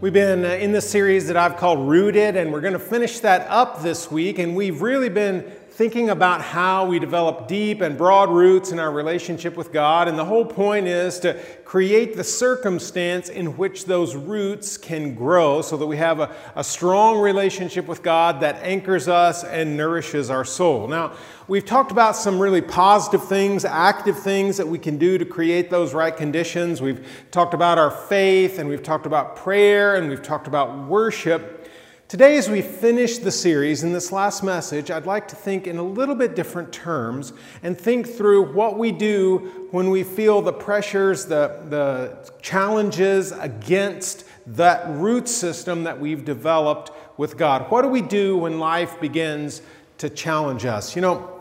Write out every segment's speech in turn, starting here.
We've been uh, in this series that I've called Rooted, and we're going to finish that up this week. And we've really been thinking about how we develop deep and broad roots in our relationship with God. And the whole point is to create the circumstance in which those roots can grow so that we have a, a strong relationship with God that anchors us and nourishes our soul. Now, we've talked about some really positive things, active things that we can do to create those right conditions. We've talked about our faith, and we've talked about prayer, and we've talked about worship. Today, as we finish the series in this last message, I'd like to think in a little bit different terms and think through what we do when we feel the pressures, the, the challenges against that root system that we've developed with God. What do we do when life begins to challenge us? You know,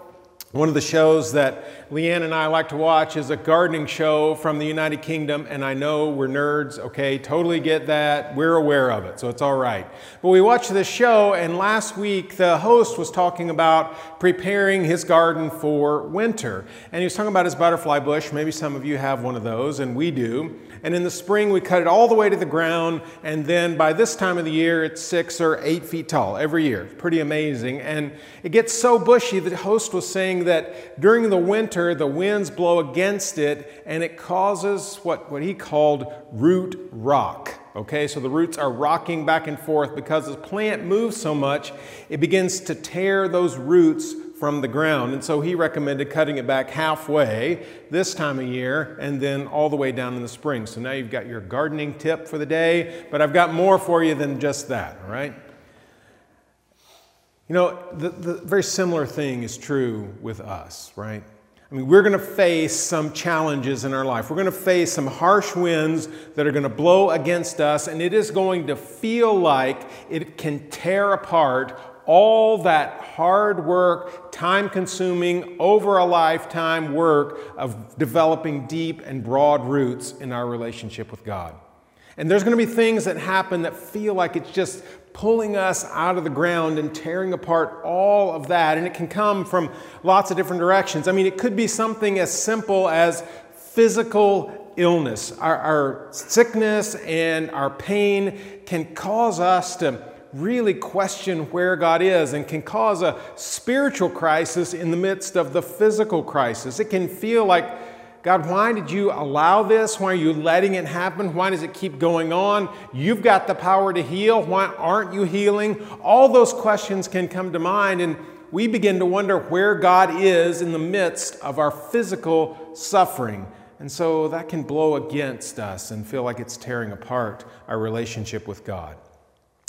one of the shows that Leanne and I like to watch is a gardening show from the United Kingdom, and I know we're nerds, okay, totally get that. We're aware of it, so it's all right. But we watched this show, and last week the host was talking about preparing his garden for winter. And he was talking about his butterfly bush. Maybe some of you have one of those, and we do. And in the spring, we cut it all the way to the ground. And then by this time of the year, it's six or eight feet tall every year. Pretty amazing. And it gets so bushy, the host was saying that during the winter, the winds blow against it and it causes what, what he called root rock. Okay, so the roots are rocking back and forth because the plant moves so much, it begins to tear those roots from the ground. And so he recommended cutting it back halfway this time of year and then all the way down in the spring. So now you've got your gardening tip for the day, but I've got more for you than just that, all right? You know, the, the very similar thing is true with us, right? I mean, we're going to face some challenges in our life. We're going to face some harsh winds that are going to blow against us, and it is going to feel like it can tear apart all that hard work, time consuming, over a lifetime work of developing deep and broad roots in our relationship with God. And there's going to be things that happen that feel like it's just pulling us out of the ground and tearing apart all of that. And it can come from lots of different directions. I mean, it could be something as simple as physical illness. Our, our sickness and our pain can cause us to really question where God is and can cause a spiritual crisis in the midst of the physical crisis. It can feel like, God, why did you allow this? Why are you letting it happen? Why does it keep going on? You've got the power to heal. Why aren't you healing? All those questions can come to mind, and we begin to wonder where God is in the midst of our physical suffering. And so that can blow against us and feel like it's tearing apart our relationship with God.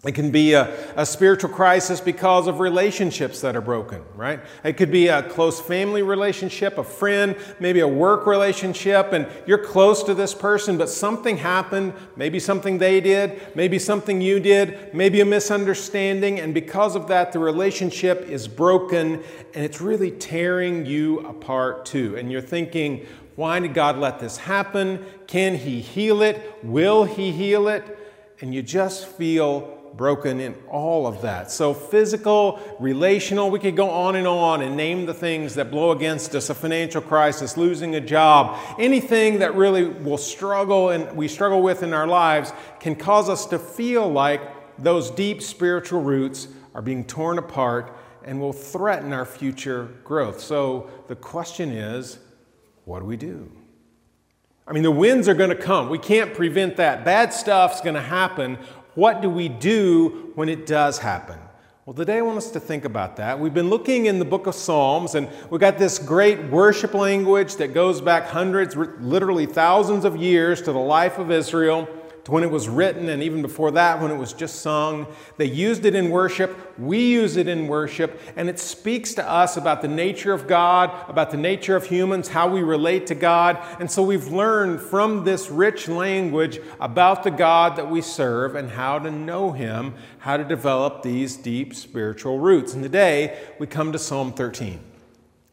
It can be a, a, spiritual crisis because of relationships that are broken, right? It could be a close family relationship, a friend, maybe a work relationship, and you're close to this person, but something happened, maybe something they did, maybe something you did, maybe a misunderstanding, and because of that, the relationship is broken and it's really tearing you apart too. And you're thinking, why did God let this happen? Can He heal it? Will He heal it? And you just feel broken in all of that. So, physical, relational, we could go on and on and name the things that blow against us a financial crisis, losing a job, anything that really will struggle and we struggle with in our lives can cause us to feel like those deep spiritual roots are being torn apart and will threaten our future growth. So, the question is what do we do? I mean, the winds are going to come. We can't prevent that. Bad stuff's going to happen. What do we do when it does happen? Well, today I want us to think about that. We've been looking in the book of Psalms, and we've got this great worship language that goes back hundreds, literally thousands of years to the life of Israel to when it was written, and even before that, when it was just sung. They used it in worship. We use it in worship, and it speaks to us about the nature of God, about the nature of humans, how we relate to God. And so we've learned from this rich language about the God that we serve and how to know Him, how to develop these deep spiritual roots. And today, we come to Psalm 13.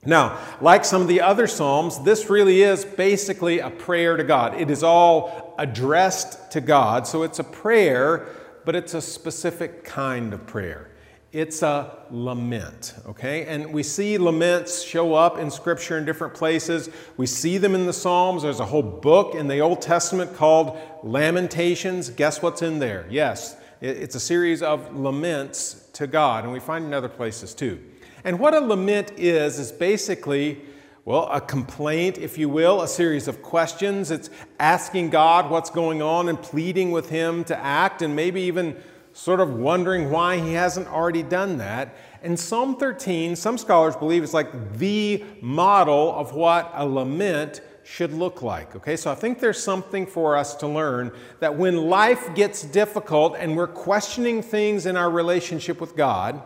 Now, like some of the other Psalms, this really is basically a prayer to God. It is all addressed to God, so it's a prayer, but it's a specific kind of prayer. It's a lament, okay? And we see laments show up in Scripture in different places. We see them in the Psalms. There's a whole book in the Old Testament called Lamentations. Guess what's in there? Yes, it's a series of laments to God, and we find in other places too. And what a lament is, is basically, well, a complaint, if you will, a series of questions. It's asking God what's going on and pleading with Him to act, and maybe even sort of wondering why he hasn't already done that. And Psalm 13, some scholars believe is like the model of what a lament should look like. Okay, so I think there's something for us to learn that when life gets difficult and we're questioning things in our relationship with God,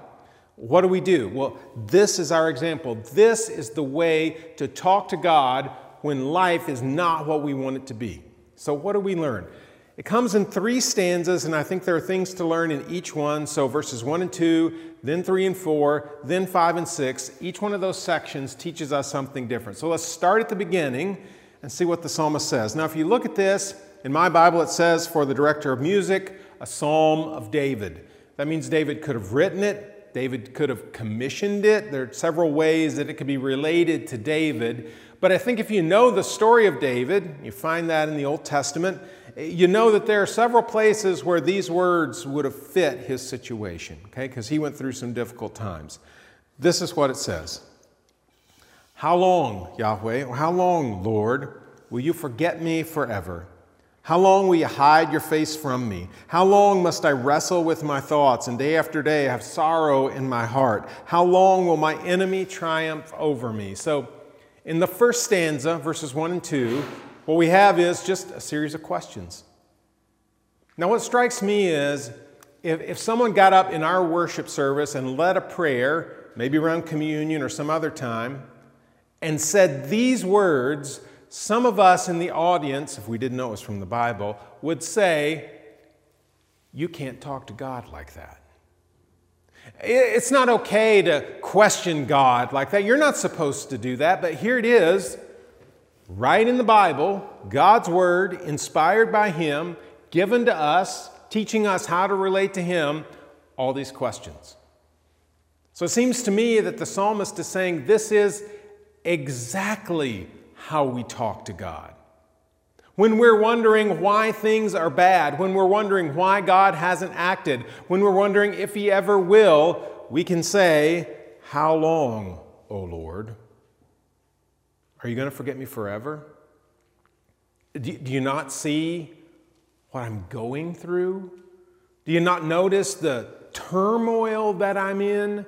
what do we do? Well, this is our example. This is the way to talk to God when life is not what we want it to be. So, what do we learn? It comes in three stanzas, and I think there are things to learn in each one. So, verses 1 and 2, then 3 and 4, then 5 and 6. Each one of those sections teaches us something different. So, let's start at the beginning and see what the psalmist says. Now, if you look at this, in my Bible it says, for the director of music, a psalm of David. That means David could have written it, David could have commissioned it. There are several ways that it could be related to David. But I think if you know the story of David, you find that in the Old Testament eh, you know that there are several places where these words would have fit his situation, okay, because he went through some difficult times. This is what it says How long, Yahweh, or how long, Lord, will you forget me forever? How long will you hide your face from me? How long must I wrestle with my thoughts and day after day have sorrow in my heart? How long will my enemy triumph over me? So, in the first stanza, verses 1 and 2, what we have is just a series of questions. Now, what strikes me is if, if someone got up in our worship service and led a prayer, maybe around communion or some other time, and said these words, some of us in the audience, if we didn't know it was from the Bible, would say, You can't talk to God like that. It's not okay to question God like that. You're not supposed to do that, but here it is right in the Bible, God's Word, inspired by Him, given to us, teaching us how to relate to Him, all these questions. So it seems to me that the psalmist is saying this is exactly how we talk to God. When we're wondering why things are bad, when we're wondering why God hasn't acted, when we're wondering if He ever will, we can say, How long, O Lord? Are you going to forget me forever? Do, you not see what I'm going through? Do you not notice the turmoil that I'm in?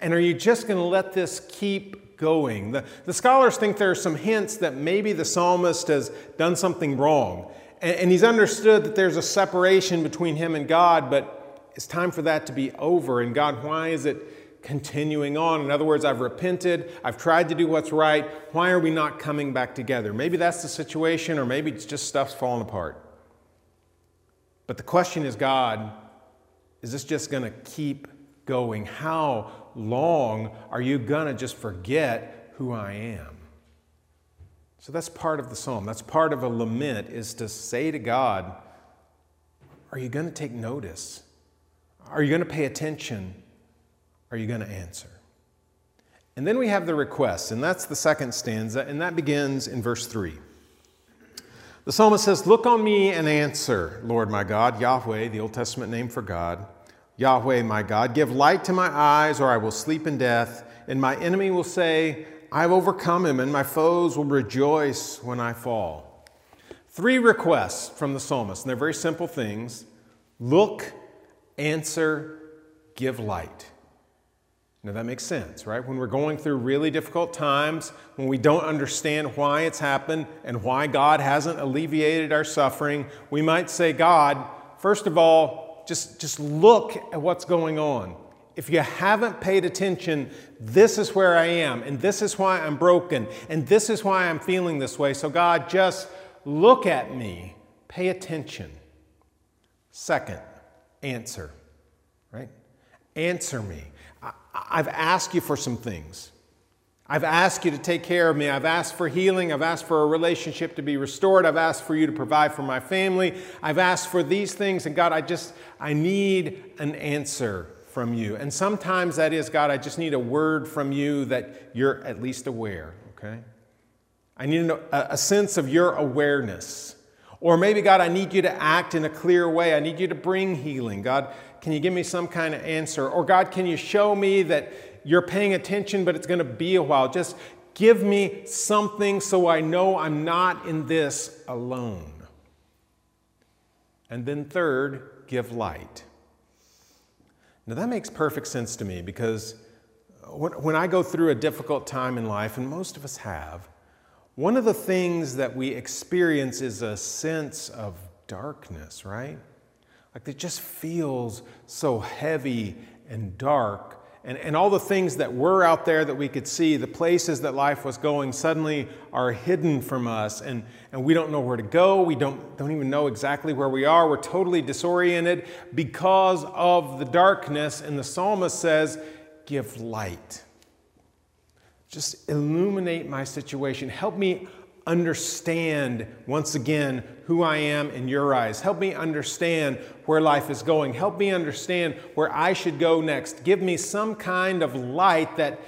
And are you just going to let this keep going? The, the scholars think there are some hints that maybe the psalmist has done something wrong. And, and he's understood that there's a separation between him and God, but it's time for that to be over. And God, why is it continuing on. In other words, I've repented, I've tried to do what's right. Why are we not coming back together? Maybe that's the situation, or maybe it's just stuff's falling apart. But the question is God, is this just going to keep going? How long are you going to just forget who I am? So that's part of the psalm. That's part of a lament is to say to God, are you going to take notice? Are you going to pay attention? are you going to answer? And then we have the request, and that's the second stanza, and that begins in verse 3. The psalmist says, Look on me and answer, Lord my God, Yahweh, the Old Testament name for God. Yahweh, my God, give light to my eyes, or I will sleep in death, and my enemy will say, I've overcome him, and my foes will rejoice when I fall. Three requests from the psalmist, and they're very simple things look, answer, give light. Now that makes sense, right? When we're going through really difficult times, when we don't understand why it's happened and why God hasn't alleviated our suffering, we might say, God, first of all, just, just look at what's going on. If you haven't paid attention, this is where I am, and this is why I'm broken, and this is why I'm feeling this way. So, God, just look at me, pay attention. Second, answer, right? Answer me. I've asked you for some things. I've asked you to take care of me. I've asked for healing. I've asked for a relationship to be restored. I've asked for you to provide for my family. I've asked for these things. And God, I just, I need an answer from you. And sometimes that is, God, I just need a word from you that you're at least aware, okay? I need a, a sense of your awareness. Or maybe, God, I need you to act in a clear way. I need you to bring healing. God, can you give me some kind of answer? Or, God, can you show me that you're paying attention, but it's going to be a while? Just give me something so I know I'm not in this alone. And then, third, give light. Now, that makes perfect sense to me because when I go through a difficult time in life, and most of us have, one of the things that we experience is a sense of darkness, right? Like it just feels so heavy and dark and, and all the things that were out there that we could see, the places that life was going, suddenly are hidden from us, and, and we don't know where to go. We don't, don't even know exactly where we are. We're totally disoriented because of the darkness. And the psalmist says, Give light. Just illuminate my situation. Help me understand once again who I am in your eyes. Help me understand where life is going. Help me understand where I should go next. Give me some kind of light that,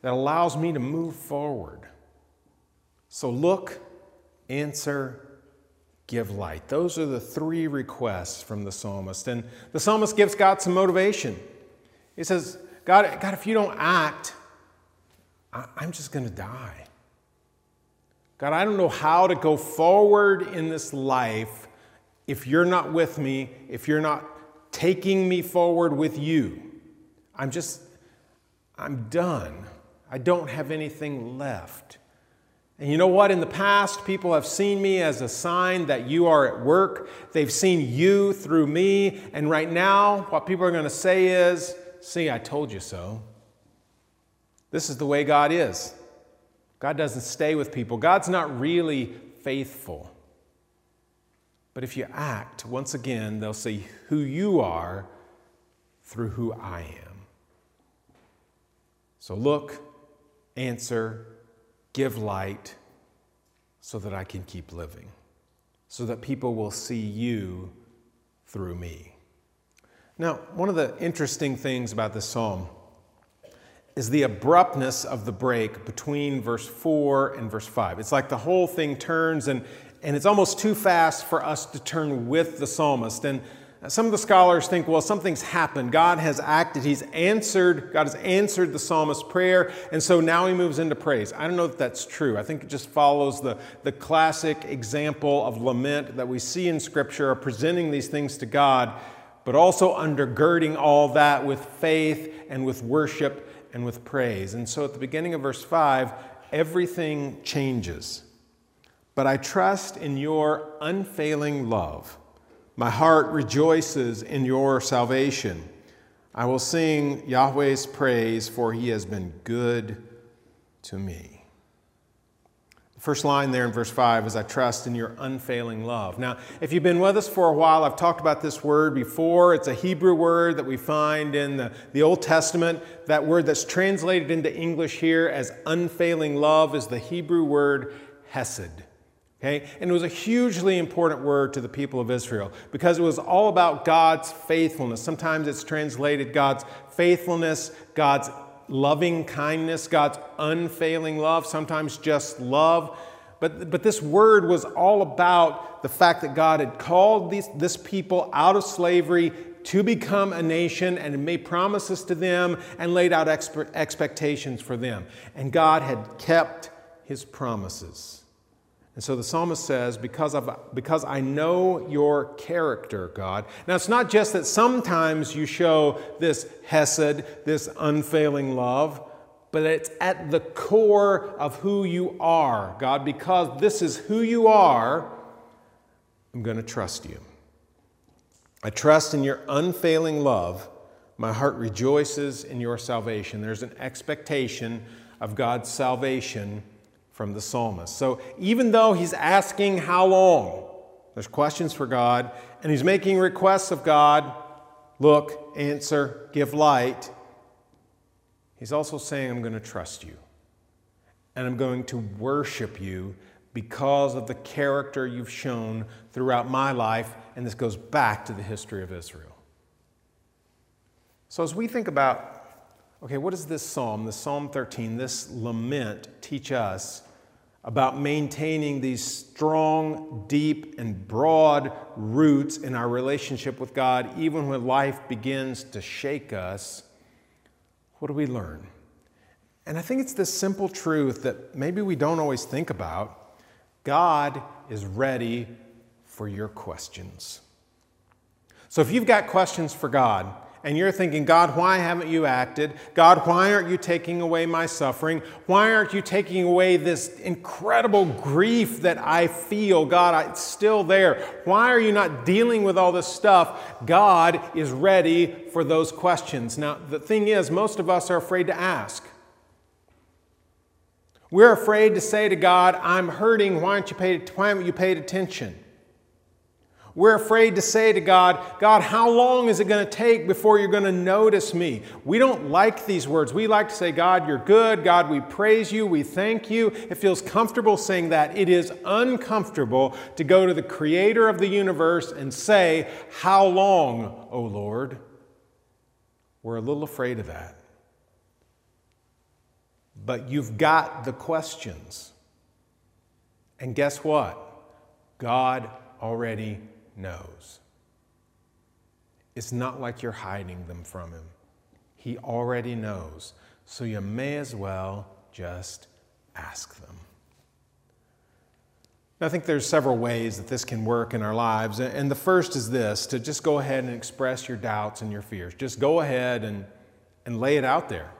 that allows me to move forward. So look, answer, give light. Those are the three requests from the psalmist. And the psalmist gives God some motivation. He says, God, God if you don't act, I, I'm just going to die. God, I don't know how to go forward in this life if you're not with me, if you're not taking me forward with you. I'm just, I'm done. I don't have anything left. And you know what? In the past, people have seen me as a sign that you are at work. They've seen you through me. And right now, what people are going to say is, See, I told you so. This is the way God is. God doesn't stay with people. God's not really faithful. But if you act, once again, they'll see who you are through who I am. So look, answer, give light so that I can keep living, so that people will see you through me. Now, one of the interesting things about this psalm is the abruptness of the break between verse 4 and verse 5. It's like the whole thing turns, and, and it's almost too fast for us to turn with the psalmist. And some of the scholars think, well, something's happened. God has acted. He's answered, God has answered the psalmist's prayer, and so now he moves into praise. I don't know if that's true. I think it just follows the, the classic example of lament that we see in Scripture of presenting these things to God, but also undergirding all that with faith and with worship and with praise. And so at the beginning of verse 5, everything changes. But I trust in your unfailing love. My heart rejoices in your salvation. I will sing Yahweh's praise, for he has been good to me. First line there in verse 5 is I trust in your unfailing love. Now, if you've been with us for a while, I've talked about this word before. It's a Hebrew word that we find in the, the Old Testament. That word that's translated into English here as unfailing love is the Hebrew word hesed. Okay? And it was a hugely important word to the people of Israel because it was all about God's faithfulness. Sometimes it's translated God's faithfulness, God's loving kindness, God's unfailing love, sometimes just love. But, but this word was all about the fact that God had called these, this people out of slavery to become a nation and made promises to them and laid out expectations for them. And God had kept his promises. And so the psalmist says, because, of, because I know your character, God. Now, it's not just that sometimes you show this hesed, this unfailing love, but it's at the core of who you are, God. Because this is who you are, I'm going to trust you. I trust in your unfailing love. My heart rejoices in your salvation. There's an expectation of God's salvation from the psalmist. So even though he's asking how long, there's questions for God, and he's making requests of God look, answer, give light. He's also saying, I'm going to trust you. And I'm going to worship you because of the character you've shown throughout my life. And this goes back to the history of Israel. So, as we think about, okay, what is this psalm, this Psalm 13, this lament teach us about maintaining these strong, deep, and broad roots in our relationship with God, even when life begins to shake us? What do we learn? And I think it's this simple truth that maybe we don't always think about God is ready for your questions. So if you've got questions for God, and you're thinking, God, why haven't you acted? God, why aren't you taking away my suffering? Why aren't you taking away this incredible grief that I feel? God, it's still there. Why are you not dealing with all this stuff? God is ready for those questions. Now, the thing is, most of us are afraid to ask. We're afraid to say to God, I'm hurting. Why, aren't you paid, why haven't you paid attention? We're afraid to say to God, God, how long is it going to take before you're going to notice me? We don't like these words. We like to say, God, you're good. God, we praise you. We thank you. It feels comfortable saying that. It is uncomfortable to go to the creator of the universe and say, How long, O Lord? We're a little afraid of that. But you've got the questions. And guess what? God already knows. It's not like you're hiding them from Him. He already knows. So you may as well just ask them. I think there's several ways that this can work in our lives. And the first is this to just go ahead and express your doubts and your fears. Just go ahead and, and lay it out there.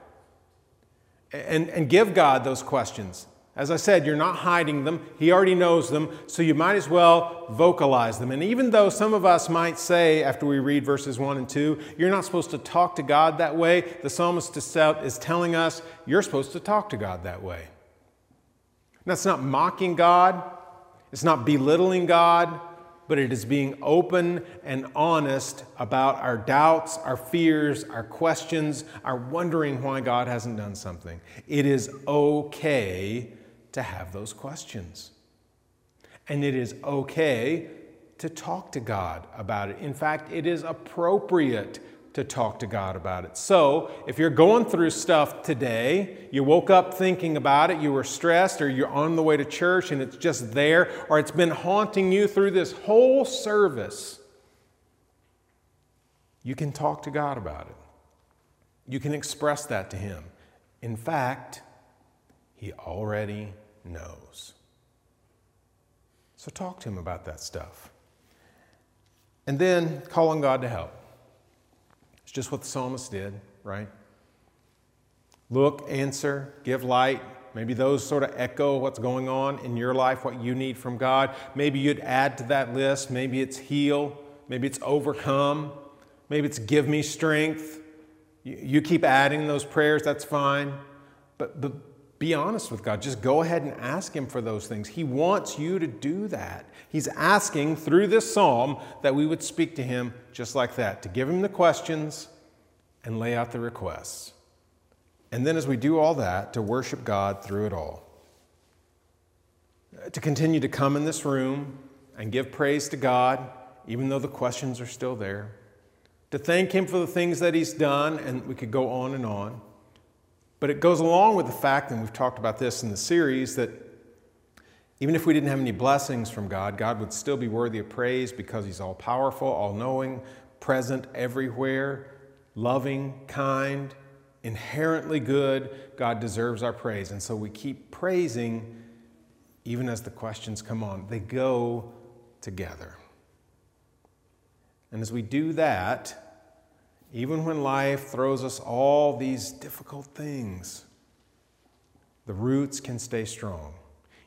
And, and give God those questions. As I said, you're not hiding them. He already knows them, so you might as well vocalize them. And even though some of us might say, after we read verses 1 and 2, you're not supposed to talk to God that way, the psalmist is telling us you're supposed to talk to God that way. That's not mocking God, it's not belittling God, but it is being open and honest about our doubts, our fears, our questions, our wondering why God hasn't done something. It is okay to have those questions. And it is okay to talk to God about it. In fact, it is appropriate to talk to God about it. So, if you're going through stuff today, you woke up thinking about it, you were stressed, or you're on the way to church and it's just there, or it's been haunting you through this whole service, you can talk to God about it. You can express that to Him. In fact, He already knows. So talk to him about that stuff. And then call on God to help. It's just what the psalmist did, right? Look, answer, give light. Maybe those sort of echo what's going on in your life, what you need from God. Maybe you'd add to that list. Maybe it's heal. Maybe it's overcome. Maybe it's give me strength. You, keep adding those prayers, that's fine. But, but be honest with God. Just go ahead and ask Him for those things. He wants you to do that. He's asking through this psalm that we would speak to Him just like that, to give Him the questions and lay out the requests. And then, as we do all that, to worship God through it all. To continue to come in this room and give praise to God, even though the questions are still there. To thank Him for the things that He's done, and we could go on and on but it goes along with the fact, and we've talked about this in the series, that even if we didn't have any blessings from God, God would still be worthy of praise because He's all powerful, all knowing, present everywhere, loving, kind, inherently good. God deserves our praise. And so we keep praising even as the questions come on. They go together. And as we do that, even when life throws us all these difficult things, the roots can stay strong.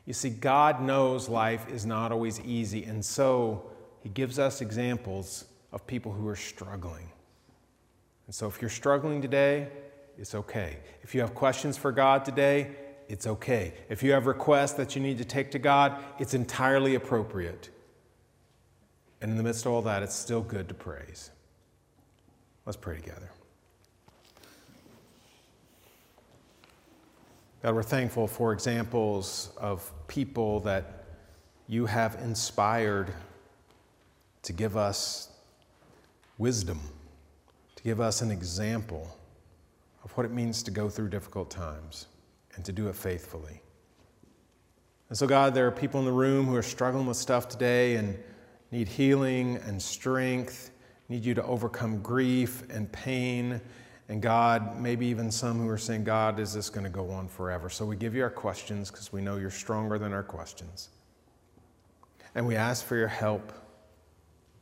You see, God knows life is not always easy, and so He gives us examples of people who are struggling. And so, if you're struggling today, it's okay. If you have questions for God today, it's okay. If you have requests that you need to take to God, it's entirely appropriate. And in the midst of all that, it's still good to praise. Let's pray together. God, we're thankful for examples of people that you have inspired to give us wisdom, to give us an example of what it means to go through difficult times and to do it faithfully. And so, God, there are people in the room who are struggling with stuff today and need healing and strength, need you to overcome grief and pain. And God, maybe even some who are saying, God, is this going to go on forever? So we give you our questions because we know you're stronger than our questions. And we ask for your help.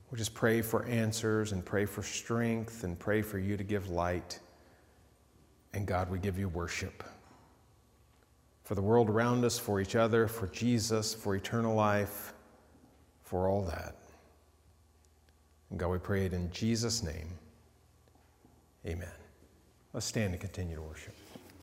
We just pray for answers and pray for strength and pray for you to give light. And God, we give you worship for the world around us, for each other, for Jesus, for eternal life, for all that. And God, we pray it in Jesus' name. Amen. Let's stand and continue to worship.